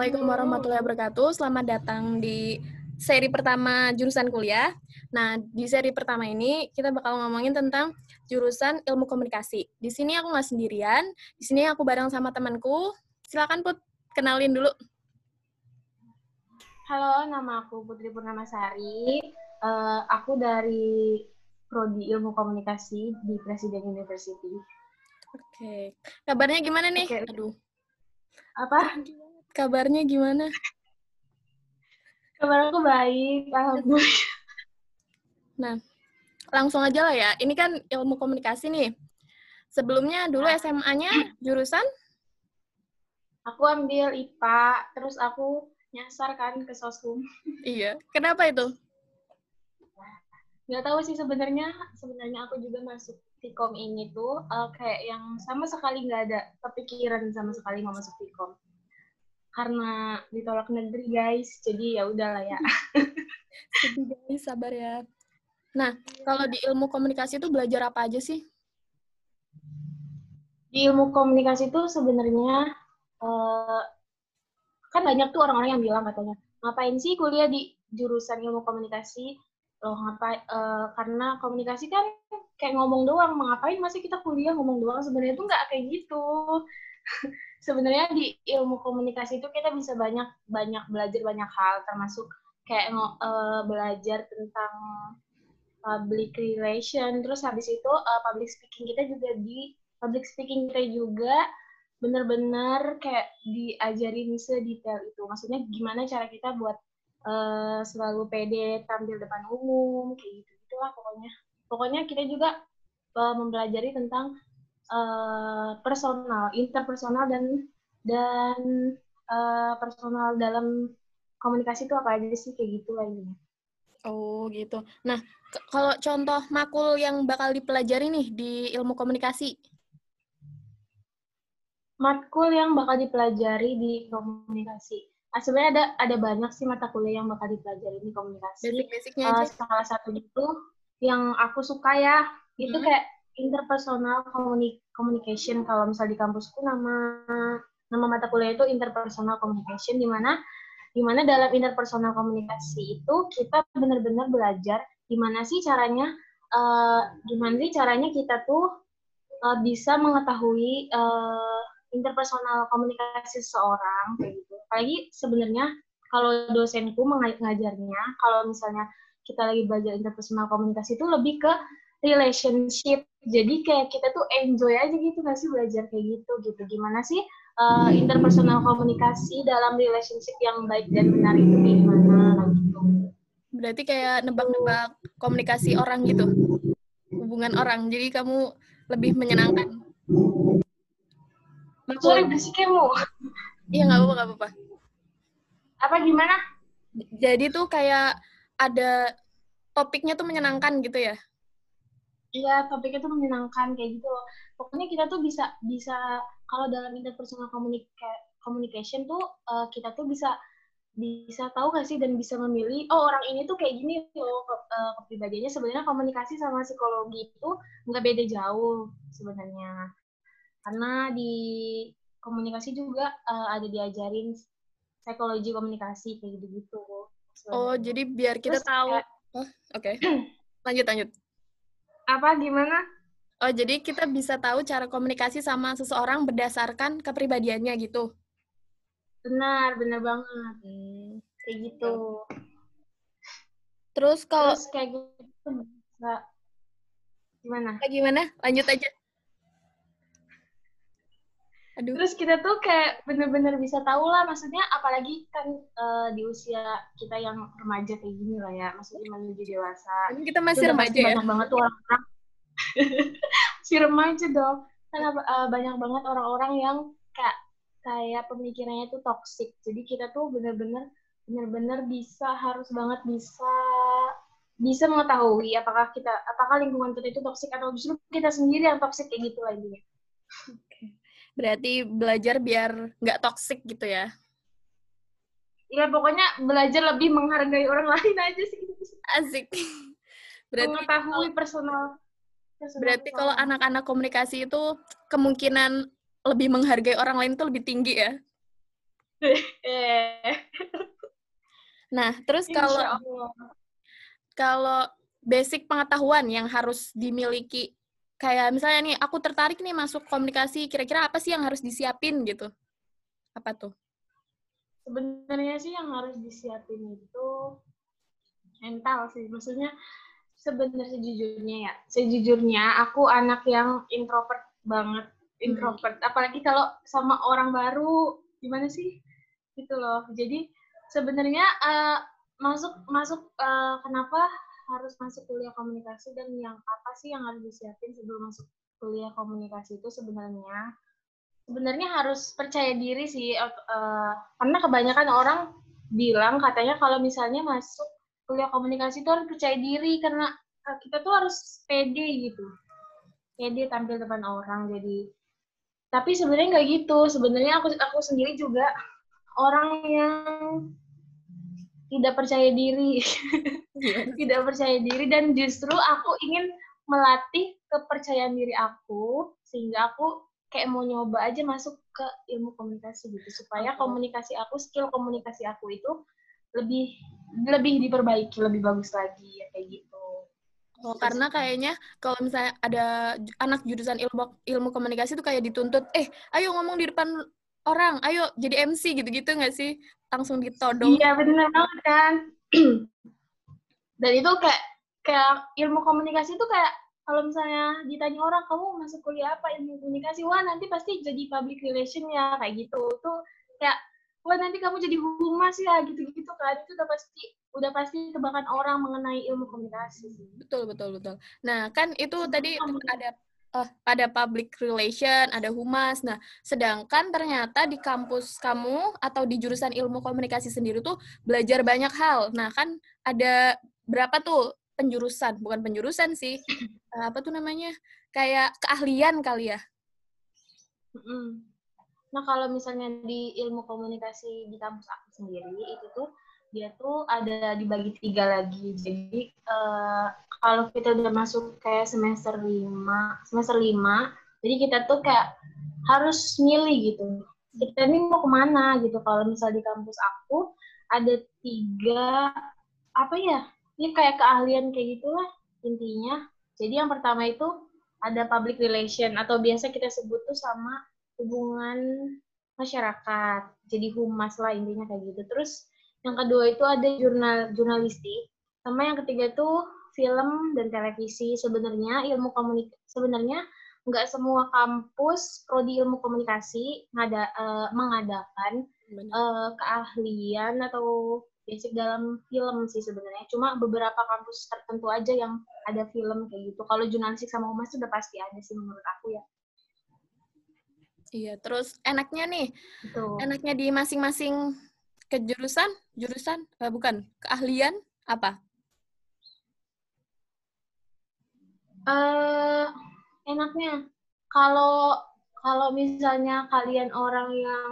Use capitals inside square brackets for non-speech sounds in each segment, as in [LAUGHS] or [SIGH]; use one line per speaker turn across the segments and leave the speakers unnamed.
Assalamualaikum warahmatullahi wabarakatuh. Selamat datang di seri pertama jurusan kuliah. Nah, di seri pertama ini kita bakal ngomongin tentang jurusan ilmu komunikasi. Di sini aku nggak sendirian, di sini aku bareng sama temanku. Silakan Put, kenalin dulu.
Halo, nama aku Putri Purnamasari. Uh, aku dari Prodi Ilmu Komunikasi di Presiden University.
Oke, kabarnya gimana nih?
Oke.
Aduh,
Apa?
Kabarnya gimana?
Kabar aku baik, alhamdulillah.
Nah, langsung aja lah ya. Ini kan ilmu komunikasi nih. Sebelumnya dulu SMA-nya jurusan?
Aku ambil IPA, terus aku nyasar kan ke sosum.
Iya. Kenapa itu?
Nggak tahu sih sebenarnya, sebenarnya aku juga masuk Vkom ini tuh uh, kayak yang sama sekali nggak ada kepikiran sama sekali mau masuk Vkom. Karena ditolak negeri guys, jadi ya udahlah ya. [LAUGHS]
Sedih guys, sabar ya. Nah, kalau di ilmu komunikasi itu belajar apa aja sih?
Di ilmu komunikasi itu sebenarnya uh, kan banyak tuh orang-orang yang bilang katanya ngapain sih kuliah di jurusan ilmu komunikasi loh ngapain uh, karena komunikasi kan kayak ngomong doang ngapain masih kita kuliah ngomong doang sebenarnya itu nggak kayak gitu [LAUGHS] sebenarnya di ilmu komunikasi itu kita bisa banyak banyak belajar banyak hal termasuk kayak uh, belajar tentang public relation. Terus habis itu uh, public speaking kita juga di public speaking kita juga bener-bener kayak diajarin sedetail itu. Maksudnya gimana cara kita buat uh, selalu pede tampil depan umum kayak gitu gitulah pokoknya. Pokoknya kita juga uh, mempelajari tentang uh, personal interpersonal dan dan uh, personal dalam komunikasi itu apa aja sih kayak gitu ini
Oh gitu. Nah, kalau contoh makul yang bakal dipelajari nih di ilmu komunikasi?
Matkul yang bakal dipelajari di komunikasi. Nah, sebenarnya ada ada banyak sih mata kuliah yang bakal dipelajari di komunikasi.
Basic-basicnya
uh,
aja.
salah satu itu yang aku suka ya, itu
Hmm.
kayak interpersonal communi- communication kalau misal di kampusku nama nama mata kuliah itu interpersonal communication di mana di mana dalam interpersonal komunikasi itu kita benar-benar belajar gimana sih caranya uh, gimana sih caranya kita tuh uh, bisa mengetahui uh, interpersonal komunikasi seseorang kayak gitu. Apalagi sebenarnya kalau dosenku mengajarnya kalau misalnya kita lagi belajar interpersonal komunikasi itu lebih ke relationship. Jadi kayak kita tuh enjoy aja gitu nggak sih belajar kayak gitu gitu. Gimana sih uh, interpersonal komunikasi dalam relationship yang baik dan benar itu gimana gitu.
Berarti kayak nebak-nebak komunikasi orang gitu. Hubungan orang. Jadi kamu lebih menyenangkan.
Sorry berisik mu.
Iya, nggak apa-apa, apa-apa.
Apa gimana?
Jadi tuh kayak ada topiknya tuh menyenangkan gitu ya?
Iya, topiknya tuh menyenangkan kayak gitu loh. Pokoknya kita tuh bisa bisa kalau dalam interpersonal communica communication tuh uh, kita tuh bisa bisa tahu gak sih dan bisa memilih oh orang ini tuh kayak gini loh ke, uh, kepribadiannya sebenarnya komunikasi sama psikologi itu nggak beda jauh sebenarnya karena di komunikasi juga uh, ada diajarin psikologi komunikasi kayak gitu-gitu.
Oh, jadi biar kita
Terus,
tahu. Oh, oke. Lanjut, lanjut.
Apa gimana?
Oh, jadi kita bisa tahu cara komunikasi sama seseorang berdasarkan kepribadiannya gitu.
Benar, benar banget.
Hmm.
Kayak gitu.
Terus kalau
Terus kayak gitu gimana?
Gimana? Lanjut aja. Aduh.
Terus kita tuh kayak bener-bener bisa tahu lah, maksudnya apalagi kan eh, di usia kita yang remaja kayak gini lah ya, maksudnya menuju dewasa.
Ini kita masih remaja ya.
Banyak banget tuh orang-orang. [LAUGHS] si remaja dong. Kan eh, banyak banget orang-orang yang kayak kayak pemikirannya tuh toxic. Jadi kita tuh bener-bener bener-bener bisa harus banget bisa bisa mengetahui apakah kita apakah lingkungan kita itu toxic atau justru kita sendiri yang toxic kayak gitu intinya. [LAUGHS]
Berarti belajar biar nggak toxic gitu ya.
Ya pokoknya belajar lebih menghargai orang [LAUGHS] lain aja sih.
Asik. [LAUGHS] Berarti
Mengetahui personal. personal
berarti kalau anak-anak komunikasi itu kemungkinan lebih menghargai orang lain itu lebih tinggi ya. [LAUGHS] nah, terus kalau kalau basic pengetahuan yang harus dimiliki kayak misalnya nih aku tertarik nih masuk komunikasi kira-kira apa sih yang harus disiapin gitu? Apa tuh?
Sebenarnya sih yang harus disiapin itu mental sih. Maksudnya sebenarnya sejujurnya ya sejujurnya aku anak yang introvert banget hmm. introvert. Hmm. apalagi kalau sama orang baru gimana sih? Gitu loh. Jadi sebenarnya uh, masuk masuk uh, kenapa harus masuk kuliah komunikasi dan yang apa sih yang harus disiapin sebelum masuk kuliah komunikasi itu sebenarnya? Sebenarnya harus percaya diri sih uh, karena kebanyakan orang bilang katanya kalau misalnya masuk kuliah komunikasi itu harus percaya diri karena kita tuh harus pede gitu. Pede tampil depan orang jadi. Tapi sebenarnya nggak gitu. Sebenarnya aku aku sendiri juga orang yang tidak percaya diri. [LAUGHS] Tidak percaya diri dan justru aku ingin melatih kepercayaan diri aku sehingga aku kayak mau nyoba aja masuk ke ilmu komunikasi gitu supaya komunikasi aku skill komunikasi aku itu lebih lebih diperbaiki lebih bagus lagi ya kayak gitu.
Oh, karena kayaknya kalau misalnya ada anak jurusan ilmu ilmu komunikasi itu kayak dituntut, eh, ayo ngomong di depan orang, ayo jadi MC gitu-gitu nggak sih? Langsung ditodong.
Iya, benar banget kan. [CLEARS THROAT] dan itu kayak kayak ilmu komunikasi itu kayak kalau misalnya ditanya orang kamu masuk kuliah apa ilmu komunikasi wah nanti pasti jadi public relation ya kayak gitu tuh kayak wah nanti kamu jadi humas ya gitu-gitu kan itu udah pasti udah pasti tebakan orang mengenai ilmu komunikasi
betul betul betul nah kan itu tadi ada uh, ada public relation, ada humas. Nah, sedangkan ternyata di kampus kamu atau di jurusan ilmu komunikasi sendiri tuh belajar banyak hal. Nah, kan ada berapa tuh penjurusan, bukan penjurusan sih, uh, [CLEARS THROAT] apa tuh namanya, kayak keahlian kali ya?
Nah kalau misalnya di ilmu komunikasi di kampus aku sendiri itu tuh dia tuh ada dibagi tiga lagi. Jadi uh, kalau kita udah masuk kayak semester lima, semester lima, jadi kita tuh kayak harus milih gitu. Kita ini mau ke mana gitu. Kalau misal di kampus aku ada tiga apa ya ini kayak keahlian kayak gitulah intinya jadi yang pertama itu ada public relation atau biasa kita sebut tuh sama hubungan masyarakat jadi humas lah intinya kayak gitu terus yang kedua itu ada jurnal jurnalistik sama yang ketiga tuh film dan televisi sebenarnya ilmu komunikasi sebenarnya nggak semua kampus prodi ilmu komunikasi ngada, uh, mengadakan uh, keahlian atau basic dalam film sih sebenarnya. Cuma beberapa kampus tertentu aja yang ada film kayak gitu. Kalau jurnalistik sama humas sudah pasti ada sih menurut aku ya.
Iya, terus enaknya nih, Betul. enaknya di masing-masing kejurusan, jurusan, eh, bukan, keahlian? Apa?
Uh, enaknya, kalau kalau misalnya kalian orang yang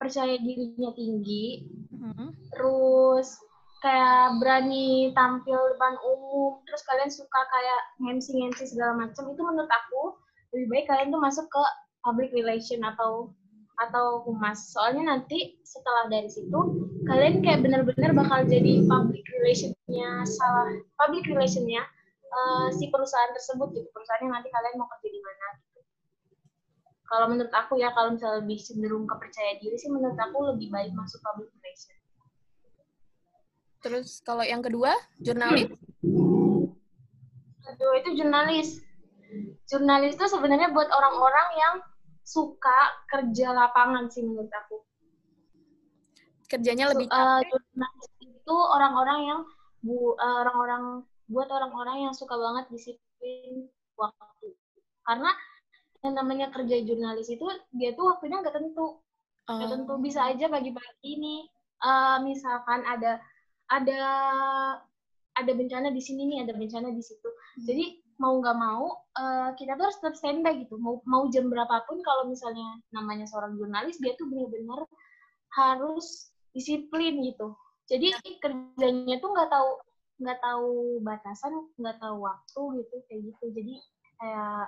percaya dirinya tinggi, hmm. terus kayak berani tampil depan umum, terus kalian suka kayak ngemsi-ngemsi segala macam, itu menurut aku lebih baik kalian tuh masuk ke public relation atau atau humas. Soalnya nanti setelah dari situ kalian kayak benar-benar bakal jadi public relationnya salah public relationnya uh, si perusahaan tersebut gitu. Perusahaannya nanti kalian mau kerja di mana kalau menurut aku ya kalau misalnya lebih cenderung kepercaya diri sih menurut aku lebih baik masuk public relation
terus kalau yang kedua jurnalis
kedua itu jurnalis jurnalis itu sebenarnya buat orang-orang yang suka kerja lapangan sih menurut aku.
Kerjanya lebih
uh, itu orang-orang yang bu uh, orang-orang buat orang-orang yang suka banget disiplin waktu. Karena yang namanya kerja jurnalis itu dia tuh waktunya nggak tentu. Nggak oh. tentu bisa aja pagi-pagi ini uh, misalkan ada ada ada bencana di sini nih ada bencana di situ. Hmm. jadi mau nggak mau uh, kita tuh harus tetap standby gitu. Mau mau jam berapapun kalau misalnya namanya seorang jurnalis dia tuh benar-benar harus disiplin gitu. Jadi kerjanya tuh nggak tahu nggak tahu batasan nggak tahu waktu gitu kayak gitu. Jadi kayak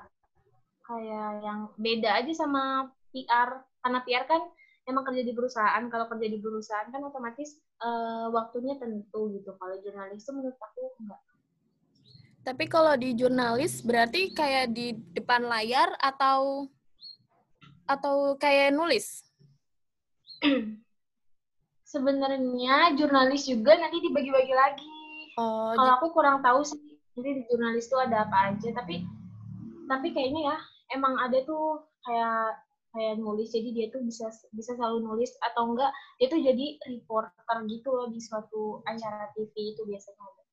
kayak yang beda aja sama PR karena PR kan emang kerja di perusahaan. Kalau kerja di perusahaan kan otomatis uh, waktunya tentu gitu. Kalau jurnalis itu menurut aku enggak
tapi kalau di jurnalis berarti kayak di depan layar atau atau kayak nulis? [CLEARS THROAT]
Sebenarnya jurnalis juga nanti dibagi-bagi lagi. Oh, kalau aku kurang tahu sih nanti di jurnalis itu ada apa aja. Tapi tapi kayaknya ya emang ada tuh kayak kayak nulis. Jadi dia tuh bisa bisa selalu nulis. Atau enggak dia tuh jadi reporter gitu loh di suatu acara TV itu biasanya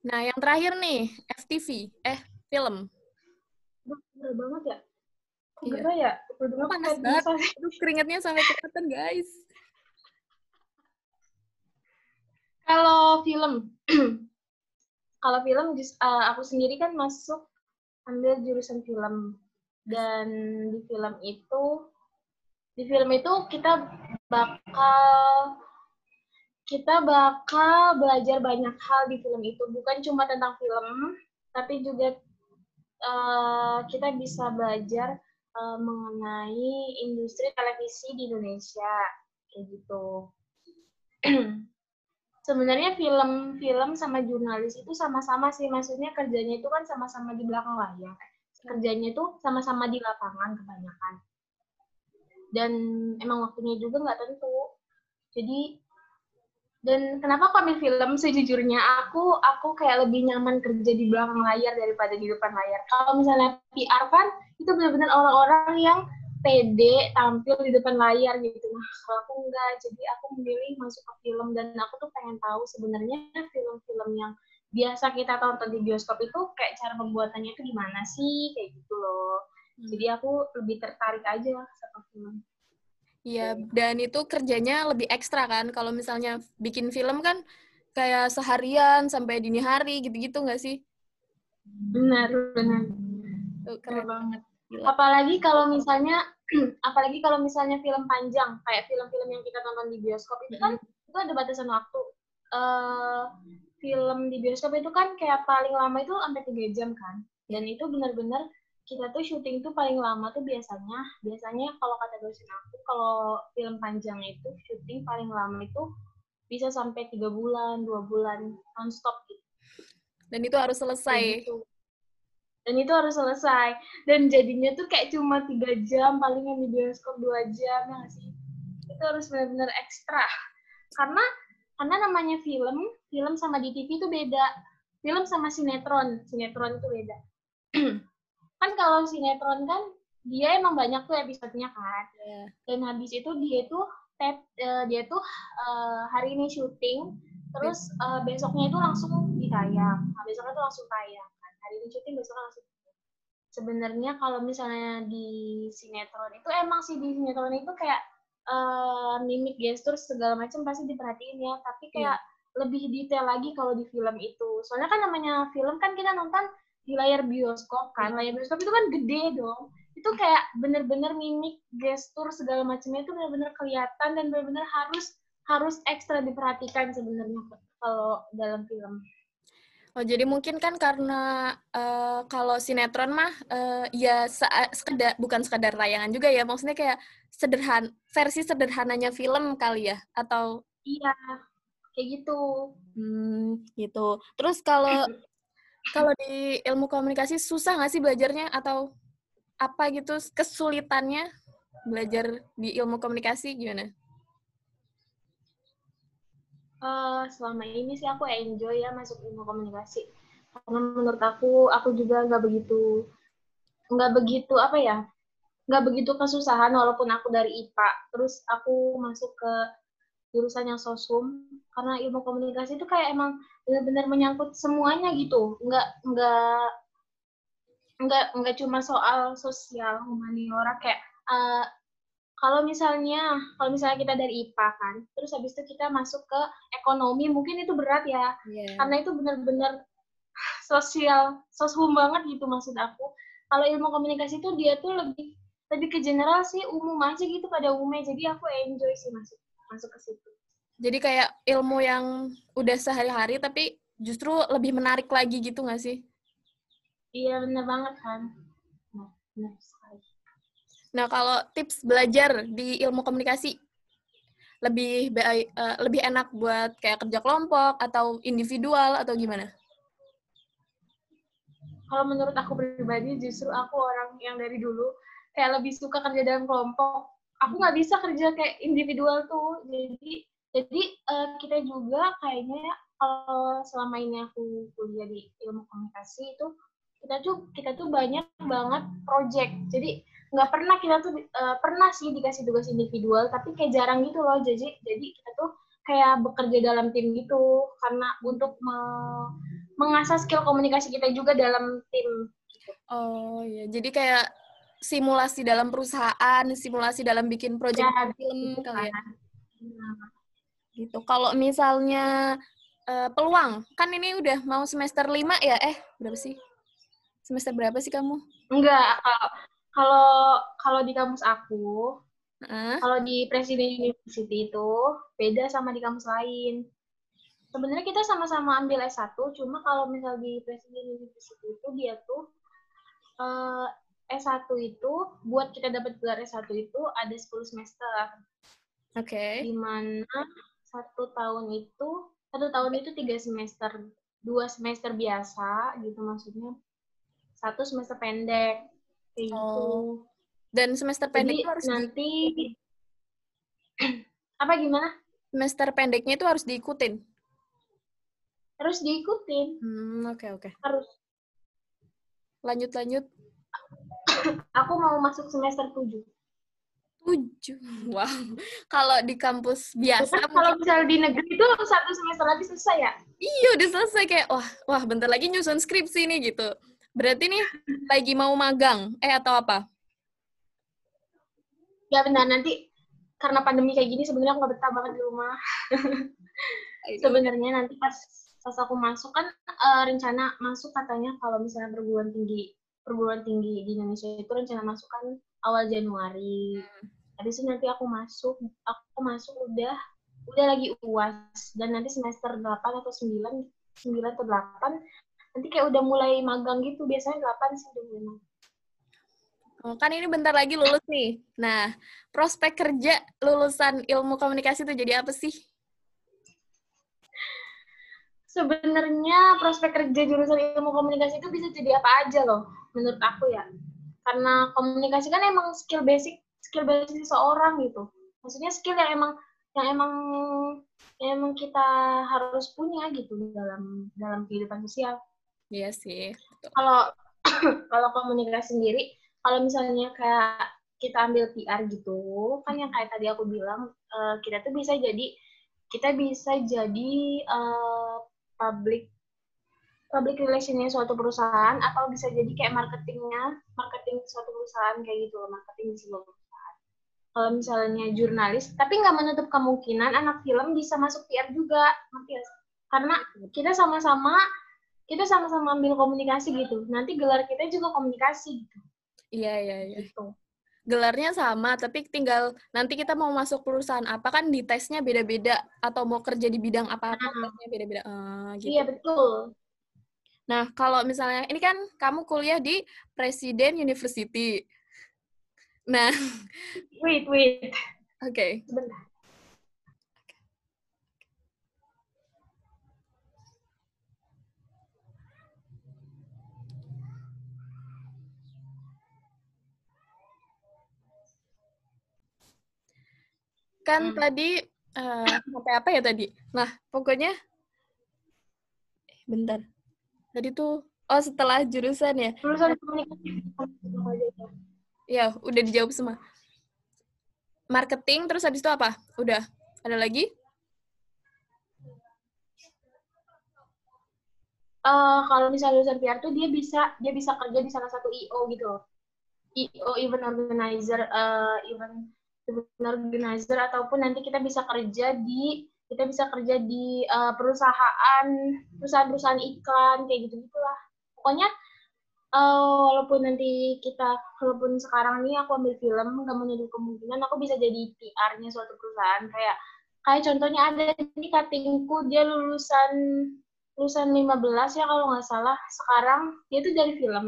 nah yang terakhir nih FTV eh film.
Udah banget ya. Enggak iya. ya?
Udah panas banget aduh keringatnya sampai kelihatan guys.
Kalau film [CLEARS THROAT] kalau film uh, aku sendiri kan masuk ambil jurusan film. Dan di film itu di film itu kita bakal kita bakal belajar banyak hal di film itu. Bukan cuma tentang film tapi juga uh, kita bisa belajar uh, mengenai industri televisi di Indonesia. Kayak gitu. [CLEARS THROAT] Sebenarnya film-film sama jurnalis itu sama-sama sih. Maksudnya kerjanya itu kan sama-sama di belakang layar. Kerjanya itu sama-sama di lapangan kebanyakan. Dan emang waktunya juga nggak tentu. Jadi dan kenapa aku ambil film? Sejujurnya aku aku kayak lebih nyaman kerja di belakang layar daripada di depan layar. Kalau misalnya PR kan itu benar-benar orang-orang yang pede tampil di depan layar gitu. Nah kalau aku enggak. Jadi aku memilih masuk ke film dan aku tuh pengen tahu sebenarnya film-film yang biasa kita tonton di bioskop itu kayak cara pembuatannya itu gimana sih? Kayak gitu loh. Hmm. jadi aku lebih tertarik aja sama film
Iya, dan itu kerjanya lebih ekstra kan. Kalau misalnya bikin film kan kayak seharian sampai dini hari gitu-gitu nggak sih?
Benar, benar. Tuh, keren banget. Gila. Apalagi kalau misalnya, [CLEARS THROAT] apalagi kalau misalnya film panjang, kayak film-film yang kita tonton di bioskop itu kan, itu ada batasan waktu. Uh, film di bioskop itu kan kayak paling lama itu sampai tiga jam kan dan itu benar-benar kita tuh syuting tuh paling lama tuh biasanya biasanya kalau kata dosen aku kalau film panjang itu syuting paling lama itu bisa sampai tiga bulan dua bulan nonstop gitu.
Dan itu harus selesai.
Dan itu, dan itu harus selesai. Dan jadinya tuh kayak cuma tiga jam paling yang di bioskop dua jam ya sih? Itu harus benar-benar ekstra. Karena karena namanya film, film sama di TV itu beda. Film sama sinetron, sinetron itu beda. [CLEARS THROAT] kan kalau sinetron kan dia emang banyak tuh episodenya kan. Yeah. Dan habis itu dia tuh tap, uh, dia tuh uh, hari ini syuting, terus uh, besoknya itu langsung ditayang. Nah, besoknya tuh langsung tayang kan. Hari ini syuting, besoknya langsung Sebenarnya kalau misalnya di sinetron itu emang sih di sinetron itu kayak uh, mimik gestur segala macam pasti diperhatiin ya tapi kayak yeah. lebih detail lagi kalau di film itu soalnya kan namanya film kan kita nonton di layar bioskop kan layar bioskop itu kan gede dong itu kayak bener-bener mimik gestur segala macamnya itu bener-bener kelihatan dan bener-bener harus harus ekstra diperhatikan sebenarnya kalau dalam film.
Oh, jadi mungkin kan karena uh, kalau sinetron mah uh, ya sekedar bukan sekadar tayangan juga ya, maksudnya kayak sederhan versi sederhananya film kali ya atau
Iya, kayak gitu.
Hmm, gitu. Terus kalau [LAUGHS] kalau di ilmu komunikasi susah nggak sih belajarnya? Atau apa gitu kesulitannya belajar di ilmu komunikasi? Gimana?
uh, selama ini sih aku enjoy ya masuk ilmu komunikasi. Karena menurut aku aku juga nggak begitu nggak begitu apa ya nggak begitu kesusahan walaupun aku dari IPA terus aku masuk ke jurusan yang sosum karena ilmu komunikasi itu kayak emang benar-benar menyangkut semuanya gitu. Nggak nggak nggak nggak cuma soal sosial humaniora kayak uh, kalau misalnya kalau misalnya kita dari IPA kan terus habis itu kita masuk ke ekonomi mungkin itu berat ya. Yeah. karena itu benar-benar sosial soshum banget gitu maksud aku. Kalau ilmu komunikasi itu dia tuh lebih lebih ke general sih umum aja gitu pada umumnya. Jadi aku enjoy sih masuk masuk ke situ
jadi kayak ilmu yang udah sehari-hari tapi justru lebih menarik lagi gitu nggak sih
iya benar banget kan nah, sekali
Nah, kalau tips belajar di ilmu komunikasi lebih baik, uh, lebih enak buat kayak kerja kelompok atau individual atau gimana?
Kalau menurut aku pribadi, justru aku orang yang dari dulu kayak lebih suka kerja dalam kelompok. Aku nggak bisa kerja kayak individual tuh. Jadi jadi uh, kita juga kayaknya kalau selama ini aku kuliah di ilmu komunikasi itu kita tuh kita tuh banyak banget project. Jadi nggak pernah kita tuh uh, pernah sih dikasih tugas individual tapi kayak jarang gitu loh jadi jadi kita tuh kayak bekerja dalam tim gitu karena untuk me mengasah skill komunikasi kita juga dalam tim
oh ya jadi kayak simulasi dalam perusahaan simulasi dalam bikin proyek ya, film gitu kali ya gitu. Kalau misalnya uh, peluang kan ini udah mau semester lima ya eh berapa sih? Semester berapa sih kamu?
Enggak kalau kalau di kampus aku, uh. kalau di Presiden University itu beda sama di kampus lain. Sebenarnya kita sama-sama ambil S1, cuma kalau misal di Presiden University itu dia tuh uh, eh, S1 itu buat kita dapat gelar S1 itu ada 10 semester.
Oke. Okay.
Di mana satu tahun itu satu tahun itu tiga semester, dua semester biasa gitu maksudnya, satu semester pendek kayak gitu. oh.
Dan semester pendek
itu harus nanti di... [CLEARS THROAT] apa gimana?
Semester pendeknya itu harus diikutin.
Harus diikutin.
Hmm, oke okay, oke. Okay.
Harus.
Lanjut lanjut.
Aku mau masuk semester 7.
7. Wow. Kalau di kampus biasa
kalau misalnya di negeri itu satu semester lagi selesai ya?
Iya, udah selesai kayak wah, wah bentar lagi nyusun skripsi nih gitu. Berarti nih lagi mau magang, eh atau apa?
Ya benar, nanti karena pandemi kayak gini sebenarnya aku gak betah banget di rumah. sebenarnya nanti pas pas aku masuk kan uh, rencana masuk katanya kalau misalnya perguruan tinggi perguruan tinggi di Indonesia itu rencana masuk kan awal Januari. Hmm. Habis itu nanti aku masuk, aku masuk udah udah lagi UAS dan nanti semester 8 atau 9 9 atau 8 nanti kayak udah mulai magang gitu biasanya 8 sih udah mulai.
Oh, kan ini bentar lagi lulus nih. Nah, prospek kerja lulusan ilmu komunikasi itu jadi apa sih?
Sebenarnya prospek kerja jurusan ilmu komunikasi itu bisa jadi apa aja loh, menurut aku ya. Karena komunikasi kan emang skill basic, skill basic seseorang gitu. Maksudnya skill yang emang yang emang yang emang kita harus punya gitu dalam dalam kehidupan sosial.
Iya sih.
Kalau [COUGHS] kalau komunikasi sendiri, kalau misalnya kayak kita ambil PR gitu, kan yang kayak tadi aku bilang, uh, kita tuh bisa jadi kita bisa jadi uh, public public relationnya suatu perusahaan atau bisa jadi kayak marketingnya marketing suatu perusahaan kayak gitu marketing di sebuah perusahaan kalau misalnya jurnalis tapi nggak menutup kemungkinan anak film bisa masuk PR juga ya karena kita sama-sama kita sama-sama ambil komunikasi gitu. Nanti gelar kita juga komunikasi gitu.
Iya, iya, iya. Gitu. Gelarnya sama, tapi tinggal nanti kita mau masuk perusahaan apa kan di tesnya beda-beda atau mau kerja di bidang apa apa nah. tesnya beda-beda. Uh, gitu.
Iya, betul.
Nah, kalau misalnya ini kan kamu kuliah di Presiden University. Nah,
wait, wait. [LAUGHS]
Oke. Okay.
Sebentar.
Kan hmm. tadi uh, sampai apa ya tadi? Nah, pokoknya eh, bentar. Tadi tuh oh setelah jurusan ya.
Jurusan komunikasi.
Ya, udah dijawab semua. Marketing terus habis itu apa? Udah. Ada lagi?
Uh, kalau misalnya lulusan PR tuh dia bisa dia bisa kerja di salah satu IO gitu IO event organizer, uh, event organizer ataupun nanti kita bisa kerja di kita bisa kerja di uh, perusahaan perusahaan-perusahaan iklan kayak gitu gitulah pokoknya uh, walaupun nanti kita walaupun sekarang ini aku ambil film nggak menutup kemungkinan aku bisa jadi PR-nya suatu perusahaan kayak kayak contohnya ada di katingku dia lulusan lulusan 15 ya kalau nggak salah sekarang dia tuh dari film.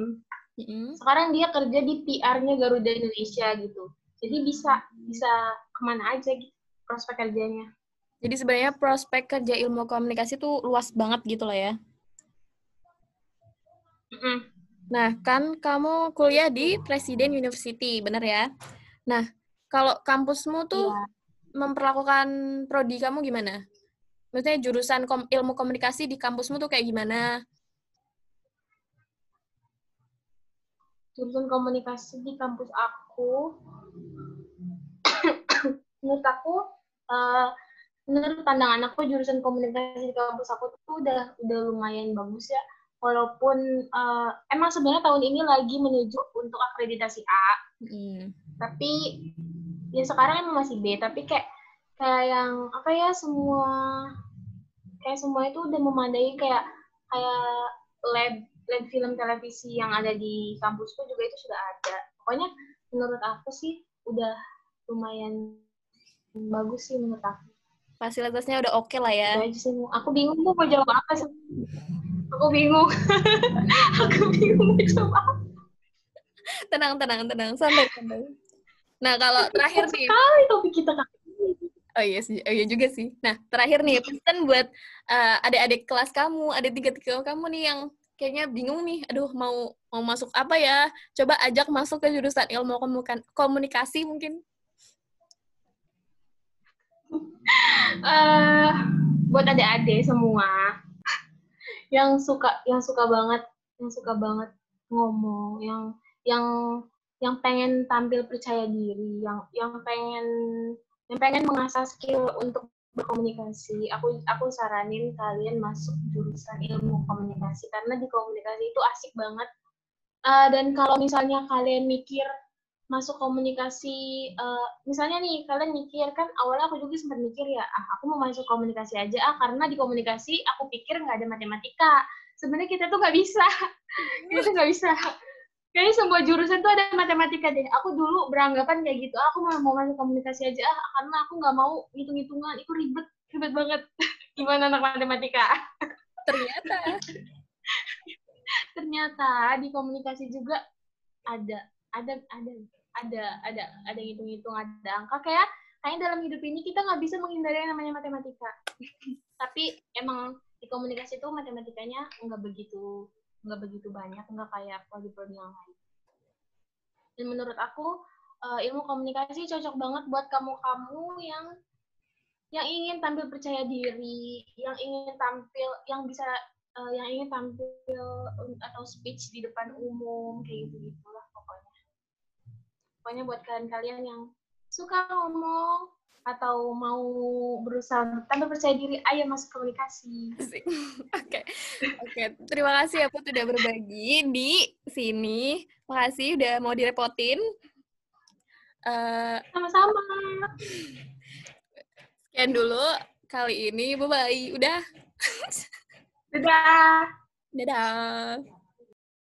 Sekarang dia kerja di PR-nya Garuda Indonesia gitu. Jadi bisa bisa ke mana aja gitu prospek kerjanya.
Jadi sebenarnya prospek kerja ilmu komunikasi itu luas banget gitu lah ya. Mm-hmm. Nah, kan kamu kuliah di Presiden University, bener ya? Nah, kalau kampusmu tuh ya. memperlakukan prodi kamu gimana? Maksudnya jurusan kom ilmu komunikasi di kampusmu tuh kayak gimana?
Jurusan komunikasi di kampus aku, menurut aku, uh, menurut pandangan aku jurusan komunikasi di kampus aku tuh udah udah lumayan bagus ya walaupun uh, emang sebenarnya tahun ini lagi menuju untuk akreditasi A, mm. tapi ya sekarang emang masih B, tapi kayak kayak yang apa ya semua kayak semua itu udah memadai kayak kayak lab lab film televisi yang ada di kampusku juga itu sudah ada. Pokoknya menurut aku sih udah lumayan bagus sih menurut aku.
Fasilitasnya udah oke okay lah ya.
Aku bingung mau jawab apa sih aku bingung [LAUGHS] aku bingung coba
tenang tenang tenang santai santai nah kalau terakhir nih
sekali topik kita
Oh iya sih, oh iya juga sih. Nah terakhir nih pesan buat uh, adik-adik kelas kamu, adik tiga tiga kamu nih yang kayaknya bingung nih, aduh mau mau masuk apa ya? Coba ajak masuk ke jurusan ilmu komunikasi mungkin.
Uh, buat adik-adik semua, yang suka yang suka banget yang suka banget ngomong yang yang yang pengen tampil percaya diri yang yang pengen yang pengen mengasah skill untuk berkomunikasi aku aku saranin kalian masuk jurusan ilmu komunikasi karena di komunikasi itu asik banget. Uh, dan kalau misalnya kalian mikir masuk komunikasi uh, misalnya nih kalian mikir kan awalnya aku juga sempat mikir ya ah aku mau masuk komunikasi aja ah karena di komunikasi aku pikir nggak ada matematika. Sebenarnya kita tuh nggak bisa. [LAUGHS] Kita tuh nggak bisa. Kayaknya semua jurusan tuh ada matematika deh. Aku dulu beranggapan kayak gitu ah, aku mau mau masuk komunikasi aja ah karena aku nggak mau hitung hitungan itu ribet ribet banget. [LAUGHS] Gimana anak matematika? [LAUGHS]
Ternyata.
Ternyata di komunikasi juga ada ada ada ada ada ada hitung-hitung ada angka. Kayak kayak dalam hidup ini kita nggak bisa menghindari yang namanya matematika. [LAUGHS] Tapi emang di komunikasi itu matematikanya nggak begitu nggak begitu banyak nggak kayak prodi-prodi yang lain. Dan menurut aku uh, ilmu komunikasi cocok banget buat kamu-kamu yang yang ingin tampil percaya diri yang ingin tampil yang bisa uh, yang ingin tampil atau speech di depan umum kayak gitu gitulah Pokoknya buat kalian-kalian yang suka ngomong atau mau berusaha tanpa percaya diri, ayo masuk komunikasi. [LAUGHS]
Oke, oke. Okay. Terima kasih ya Put udah berbagi di sini. Makasih udah mau direpotin.
Uh, Sama-sama.
Sekian dulu kali ini. Bye-bye. Udah.
Dadah.
Dadah.